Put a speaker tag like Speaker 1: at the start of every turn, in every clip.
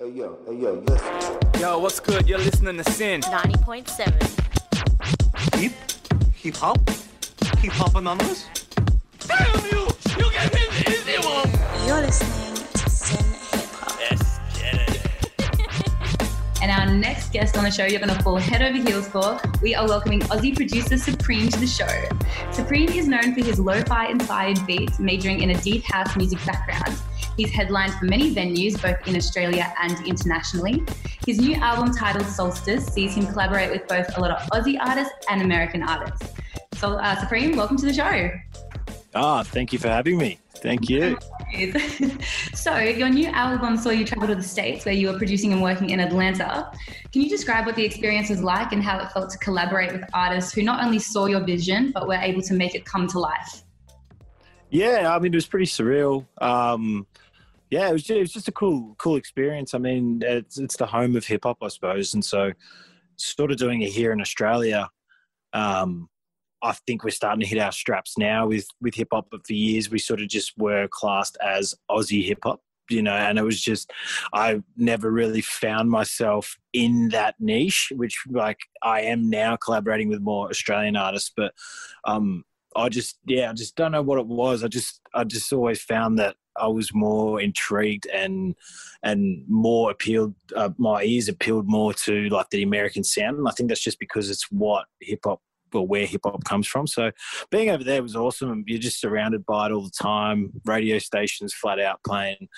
Speaker 1: Hey yo, hey yo, listen.
Speaker 2: Yo, what's good? You're listening to SYN.
Speaker 3: 90.7.
Speaker 4: Hip? Hip hop? Hip hop anonymous?
Speaker 2: Damn you! You get in the easy one!
Speaker 3: You're listening to SYN Hip Hop.
Speaker 2: Yes, get it.
Speaker 5: And our next guest on the show, you're going to fall head over heels for. We are welcoming Aussie producer Supreme to the show. Supreme is known for his lo fi inspired beats, majoring in a deep house music background. He's headlined for many venues, both in Australia and internationally. His new album titled Solstice sees him collaborate with both a lot of Aussie artists and American artists. So, uh, Supreme, welcome to the show.
Speaker 6: Ah, thank you for having me. Thank you.
Speaker 5: so, your new album saw you travel to the States where you were producing and working in Atlanta. Can you describe what the experience was like and how it felt to collaborate with artists who not only saw your vision, but were able to make it come to life?
Speaker 6: Yeah, I mean, it was pretty surreal. Um, yeah, it was, just, it was just a cool, cool experience. I mean, it's, it's the home of hip hop, I suppose, and so sort of doing it here in Australia. Um, I think we're starting to hit our straps now with with hip hop. But for years, we sort of just were classed as Aussie hip hop, you know. And it was just, I never really found myself in that niche, which like I am now collaborating with more Australian artists. But um, I just, yeah, I just don't know what it was. I just, I just always found that I was more intrigued and and more appealed. Uh, my ears appealed more to like the American sound, and I think that's just because it's what hip hop or where hip hop comes from. So being over there was awesome. You're just surrounded by it all the time. Radio stations flat out playing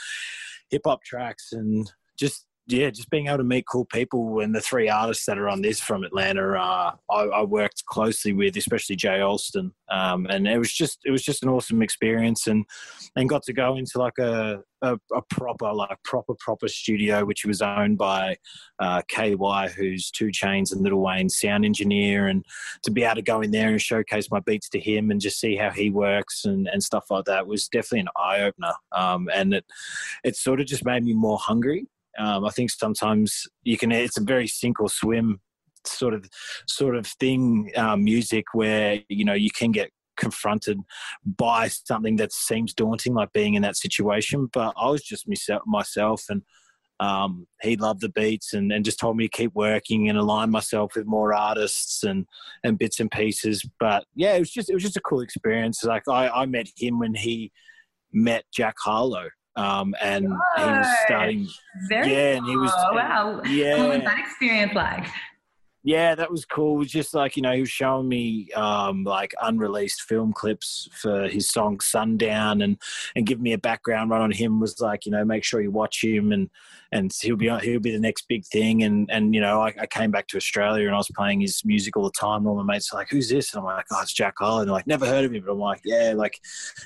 Speaker 6: hip hop tracks and just yeah, just being able to meet cool people and the three artists that are on this from Atlanta, uh, I, I, worked closely with, especially Jay Alston, um, and it was just it was just an awesome experience, and and got to go into like a, a, a proper like proper proper studio, which was owned by uh, KY, who's 2 Chainz and Lil Wayne's sound engineer, and to be able to go in there and showcase my beats to him and just see how he works and, and stuff like that was definitely an eye opener, um, and it it sort of just made me more hungry um, I think sometimes you can. It's a very sink or swim sort of sort of thing. Um, music where you know you can get confronted by something that seems daunting, like being in that situation. But I was just myself, myself and um, he loved the beats and, and just told me to keep working and align myself with more artists and, and bits and pieces. But yeah, it was just it was just a cool experience. Like I, I met him when he met Jack Harlow um, and he was starting.
Speaker 5: Very
Speaker 6: yeah, and he was.
Speaker 5: wow.
Speaker 6: Yeah.
Speaker 5: What was that experience like?
Speaker 6: Yeah, that was cool. It was just like you know, he was showing me um, like unreleased film clips for his song "Sundown" and and giving me a background run on him. Was like you know, make sure you watch him and and he'll be he'll be the next big thing. And and you know, I, I came back to Australia and I was playing his music all the time. All my mates are like, "Who's this?" And I'm like, "Oh, it's Jack Harlow." And they're like, "Never heard of him," but I'm like, "Yeah, like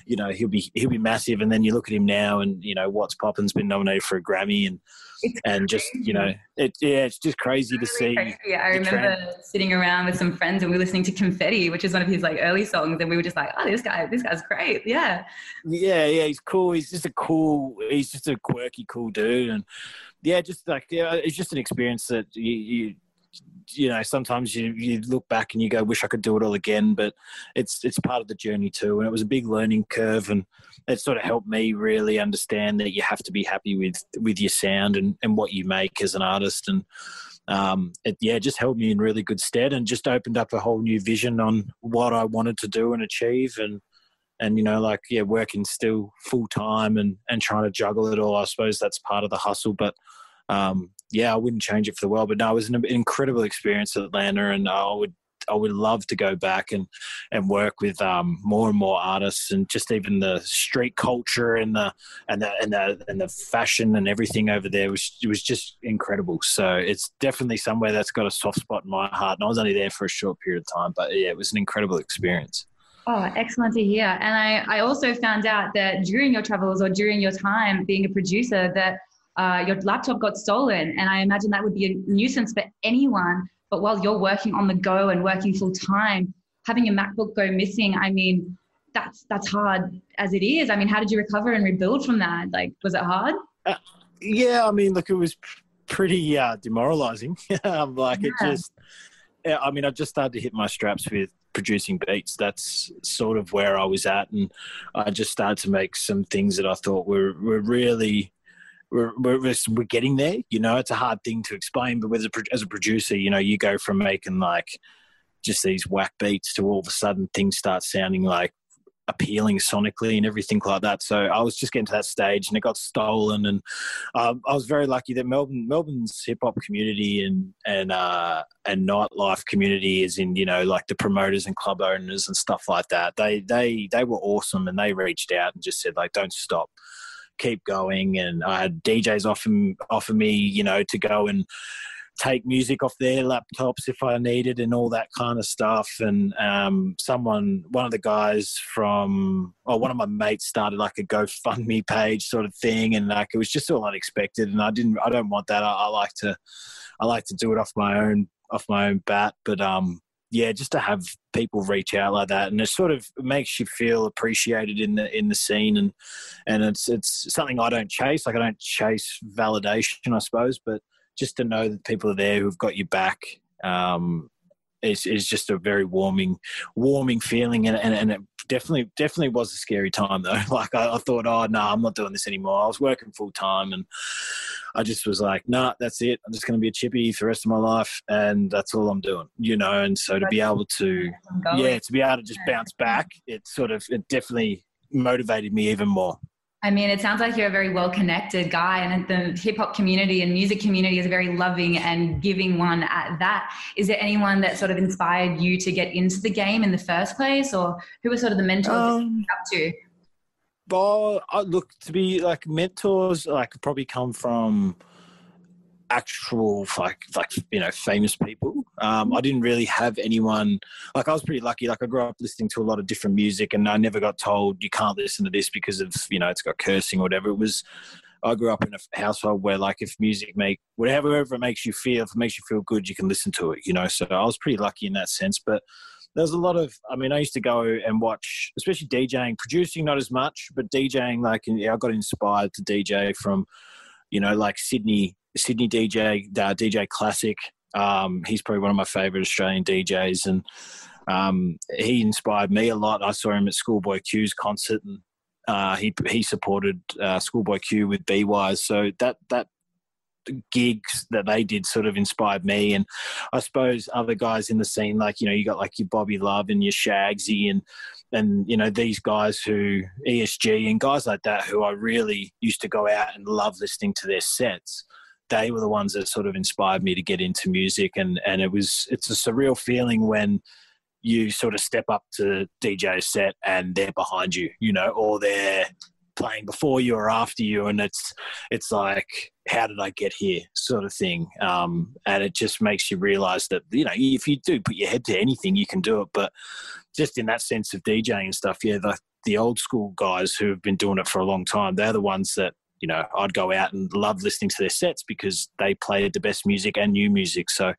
Speaker 6: you know, he'll be he'll be massive." And then you look at him now, and you know, What's Poppin's been nominated for a Grammy and
Speaker 5: It's
Speaker 6: and just you know it yeah it's just crazy to see
Speaker 5: Yeah, I remember
Speaker 6: trend.
Speaker 5: sitting around with some friends and we were listening to Confetti, which is one of his like early songs, and we were just like, "Oh, this guy, this guy's great." Yeah,
Speaker 6: yeah yeah he's cool he's just a cool he's just a quirky cool dude and yeah just like yeah it's just an experience that you you, you know sometimes you, you look back and you go wish i could do it all again but it's it's part of the journey too and it was a big learning curve and it sort of helped me really understand that you have to be happy with with your sound and, and what you make as an artist and um, it yeah just held me in really good stead and just opened up a whole new vision on what I wanted to do and achieve and and you know like yeah working still full time and and trying to juggle it all I suppose that's part of the hustle but um, yeah I wouldn't change it for the world but no it was an incredible experience at Atlanta and I would I would love to go back and and work with um, more and more artists and just even the street culture and the and the and the and the fashion and everything over there was it was just incredible. So it's definitely somewhere that's got a soft spot in my heart. And I was only there for a short period of time, but yeah, it was an incredible experience.
Speaker 5: Oh, excellent to hear. And I, I also found out that during your travels or during your time being a producer, that uh, your laptop got stolen. And I imagine that would be a nuisance for anyone. But while you're working on the go and working full time, having your MacBook go missing, I mean, that's that's hard as it is. I mean, how did you recover and rebuild from that? Like, was it hard?
Speaker 6: Yeah, I mean, look, it was pretty uh, demoralizing. um, like it just, yeah, I mean, I just started to hit my straps with producing beats. That's sort of where I was at, and I just started to make some things that I thought were were really we're, we're, we're getting there. You know, it's a hard thing to explain, but as a, as a producer, you know, you go from making like just these whack beats to all of a sudden things start sounding like appealing sonically and everything like that. So I was just getting to that stage, and it got stolen. And um, I was very lucky that Melbourne, Melbourne's hip hop community and and uh, and nightlife community is in you know like the promoters and club owners and stuff like that. They they they were awesome, and they reached out and just said like, don't stop. Keep going, and I had DJs offer offer me, you know, to go and take music off their laptops if I needed and all that kind of stuff. And um, someone, one of the guys from, or one of my mates started like a GoFundMe page sort of thing, and like it was just all unexpected. And I didn't, I don't want that. I, I like to, I like to do it off my own, off my own bat. But um, yeah, just to have people reach out like that, and it sort of makes you feel appreciated in the in the scene, and and it's it's something I don't chase. Like I don't chase validation, I suppose, but just to know that people are there who've got your back um, is, is just a very warming, warming feeling. And, and, and it definitely, definitely was a scary time though. Like I, I thought, oh no, I'm not doing this anymore. I was working full time and I just was like, nah, that's it. I'm just going to be a chippy for the rest of my life. And that's all I'm doing, you know? And so to be able to, yeah, to be able to just bounce back, it sort of, it definitely motivated me even more.
Speaker 5: I mean, it sounds like you're a very well connected guy, and the hip hop community and music community is a very loving and giving one at that. Is there anyone that sort of inspired you to get into the game in the first place, or who were sort of the mentors um, up to?
Speaker 6: Well, I look to be like mentors, like probably come from actual like like you know famous people. Um, I didn't really have anyone like I was pretty lucky. Like I grew up listening to a lot of different music, and I never got told you can't listen to this because of you know it's got cursing or whatever. It was I grew up in a household where like if music make whatever it makes you feel, if it makes you feel good, you can listen to it. You know, so I was pretty lucky in that sense, but. There's a lot of, I mean, I used to go and watch, especially DJing, producing not as much, but DJing, like, I got inspired to DJ from, you know, like Sydney Sydney DJ, uh, DJ Classic. Um, he's probably one of my favorite Australian DJs, and um, he inspired me a lot. I saw him at Schoolboy Q's concert, and uh, he he supported uh, Schoolboy Q with B Wise. So that that gigs that they did sort of inspired me and I suppose other guys in the scene like you know you got like your Bobby Love and your Shagsy and and you know these guys who ESG and guys like that who I really used to go out and love listening to their sets they were the ones that sort of inspired me to get into music and and it was it's a surreal feeling when you sort of step up to DJ set and they're behind you, you know, or they're playing before you or after you, and it's it's like, how did I get here, sort of thing. Um, and it just makes you realize that you know, if you do put your head to anything, you can do it. But just in that sense of DJing and stuff, yeah, the the old school guys who have been doing it for a long time, they're the ones that you know, I'd go out and love listening to their sets because they played the best music and new music. So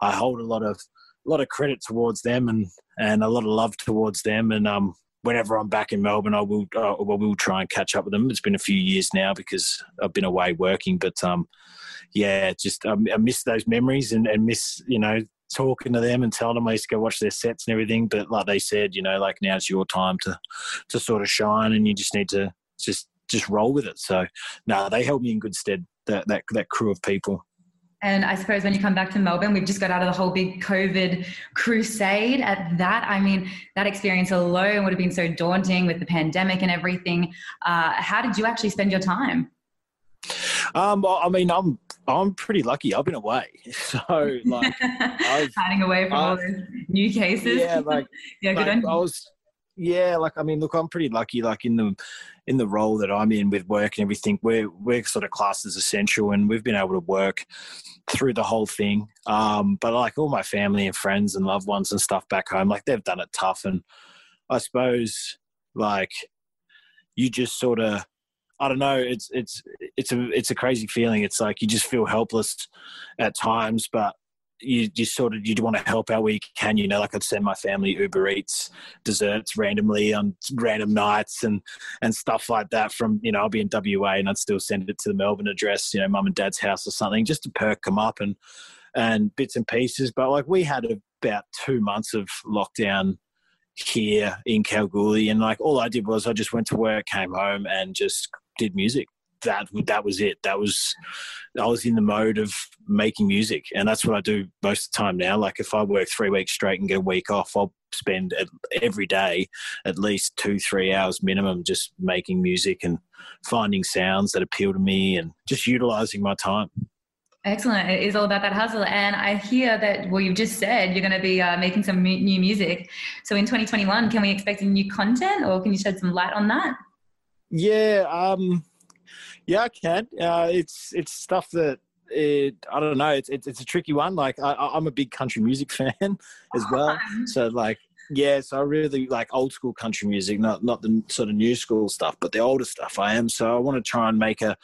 Speaker 6: I hold a lot of a lot of credit towards them and and a lot of love towards them. And um, whenever I'm back in Melbourne, I will uh, I will try and catch up with them. It's been a few years now because I've been away working, but um, yeah, just um, I miss those memories and, and miss you know talking to them and telling them I used to go watch their sets and everything. But like they said, you know, like now it's your time to to sort of shine, and you just need to just just roll with it. So, no, they held me in good stead. That that that crew of people.
Speaker 5: And I suppose when you come back to Melbourne, we've just got out of the whole big COVID crusade at that. I mean, that experience alone would have been so daunting with the pandemic and everything. Uh, how did you actually spend your time?
Speaker 6: Um, I mean, I'm I'm pretty lucky. I've been away, so like
Speaker 5: hiding away from all those new cases.
Speaker 6: Yeah, like yeah, good like, I was. Yeah, like I mean, look, I'm pretty lucky. Like in the in the role that I'm in with work and everything, we're we're sort of classed as essential, and we've been able to work through the whole thing. Um, but like all my family and friends and loved ones and stuff back home, like they've done it tough, and I suppose like you just sort of I don't know. It's it's it's a it's a crazy feeling. It's like you just feel helpless at times, but you just sort of you want to help out where you can. You know, like I'd send my family Uber Eats desserts randomly on random nights and and stuff like that. From you know, I'll be in WA and I'd still send it to the Melbourne address, you know, mum and dad's house or something, just to perk them up and and bits and pieces. But like we had about two months of lockdown here in Kalgoorlie, and like all I did was I just went to work, came home, and just did music that that was it. That was I was in the mode of making music, and that's what I do most of the time now. Like if I work three weeks straight and get a week off, I'll spend every day at least two three hours minimum just making music and finding sounds that appeal to me and just utilizing my time.
Speaker 5: Excellent. It is all about that hustle. And I hear that, well, you've just said you're going to be uh, making some new music. So in 2021, can we expect new content or can you shed some light on that?
Speaker 6: Yeah. Um, yeah, I can. Uh, it's, it's stuff that it, I don't know. It's, it's, it's a tricky one. Like I, am a big country music fan as well. So like, yeah, so I really like old school country music, not not the sort of new school stuff, but the older stuff I am. So I want to try and make a,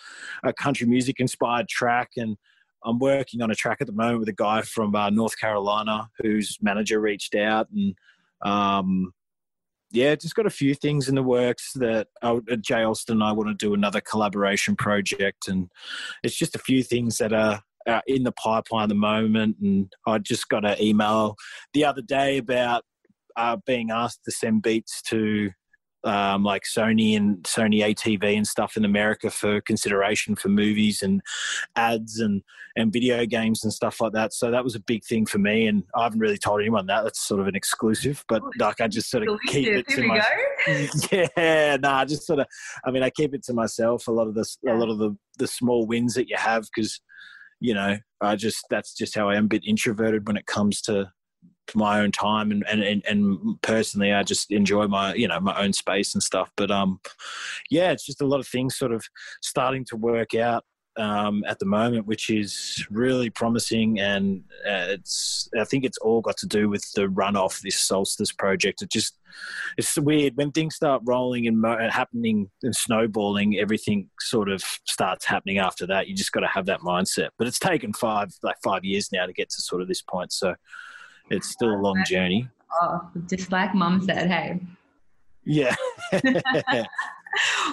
Speaker 6: a country music inspired track and I'm working on a track at the moment with a guy from uh, North Carolina whose manager reached out and um, yeah, just got a few things in the works that uh, Jay Alston and I want to do another collaboration project, and it's just a few things that are, are in the pipeline at the moment. And I just got an email the other day about uh, being asked to send beats to um, like Sony and Sony ATV and stuff in America for consideration for movies and ads and and video games and stuff like that. So that was a big thing for me, and I haven't really told anyone that. That's sort of an exclusive, but like I just sort of keep it to myself. Yeah, no, nah, just sort of. I mean, I keep it to myself. A lot of the yeah. a lot of the the small wins that you have because you know I just that's just how I am a bit introverted when it comes to my own time and, and and personally I just enjoy my you know my own space and stuff. But um yeah it's just a lot of things sort of starting to work out um, at the moment which is really promising. And uh, it's I think it's all got to do with the runoff this solstice project. It just it's weird. When things start rolling and mo- happening and snowballing everything sort of starts happening after that. You just got to have that mindset. But it's taken five like five years now to get to sort of this point. So it's still a long journey.
Speaker 5: Oh, just like mum said, hey.
Speaker 6: Yeah.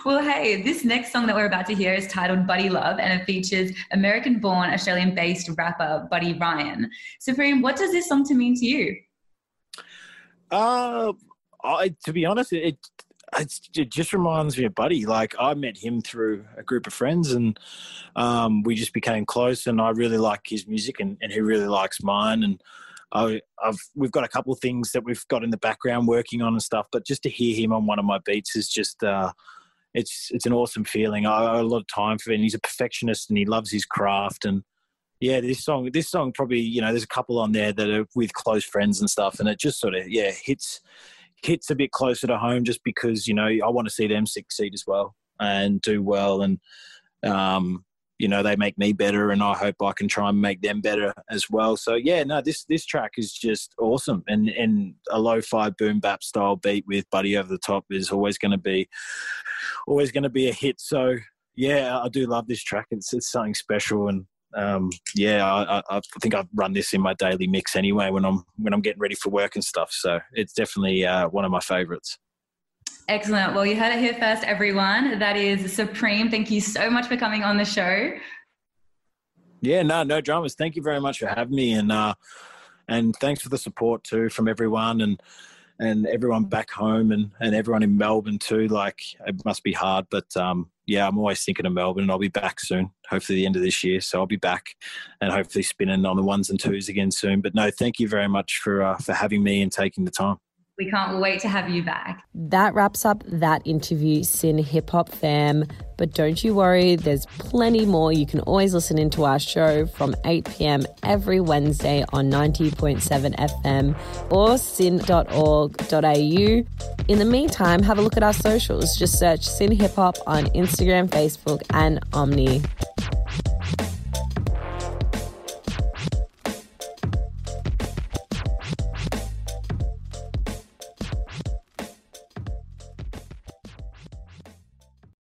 Speaker 5: well, hey, this next song that we're about to hear is titled Buddy Love and it features American born, Australian based rapper Buddy Ryan. Supreme, what does this song to mean to you?
Speaker 6: Uh, I, to be honest, it, it just reminds me of Buddy. Like I met him through a group of friends, and um, we just became close. And I really like his music, and, and he really likes mine. And I, have we've got a couple of things that we've got in the background working on and stuff, but just to hear him on one of my beats is just uh, it's it's an awesome feeling. I owe a lot of time for him. He's a perfectionist and he loves his craft and yeah, this song this song probably you know there's a couple on there that are with close friends and stuff, and it just sort of yeah hits hits a bit closer to home just because you know I want to see them succeed as well and do well and um, you know they make me better and i hope i can try and make them better as well. So yeah no this this track is just awesome. And and a lo-fi boom bap style beat with buddy over the top is always going to be always going to be a hit. So yeah i do love this track. It's, it's something special. And um, yeah, I, I, think I've run this in my daily mix anyway when I'm when I'm getting ready for work and stuff. So it's definitely uh, one of my favorites.
Speaker 5: Excellent. Well, you heard it here first, everyone. That is Supreme. Thank you so much for coming on the show.
Speaker 6: Yeah, no, no dramas. Thank you very much for having me, and uh, and thanks for the support too from everyone and and everyone back home and and everyone in Melbourne too. Like it must be hard, but um, yeah, I'm always thinking of Melbourne, and I'll be back soon. Hopefully, the end of this year. So I'll be back, and hopefully spinning on the ones and twos again soon. But no, thank you very much for uh, for having me and taking the time.
Speaker 5: We can't wait to have you back.
Speaker 1: That wraps up that interview, SYN Hip Hop fam. But don't you worry, there's plenty more. You can always listen into our show from 8 p.m. every Wednesday on 90.7 FM or syn.org.au. In the meantime, have a look at our socials. Just search SYN Hip Hop on Instagram, Facebook, and Omni.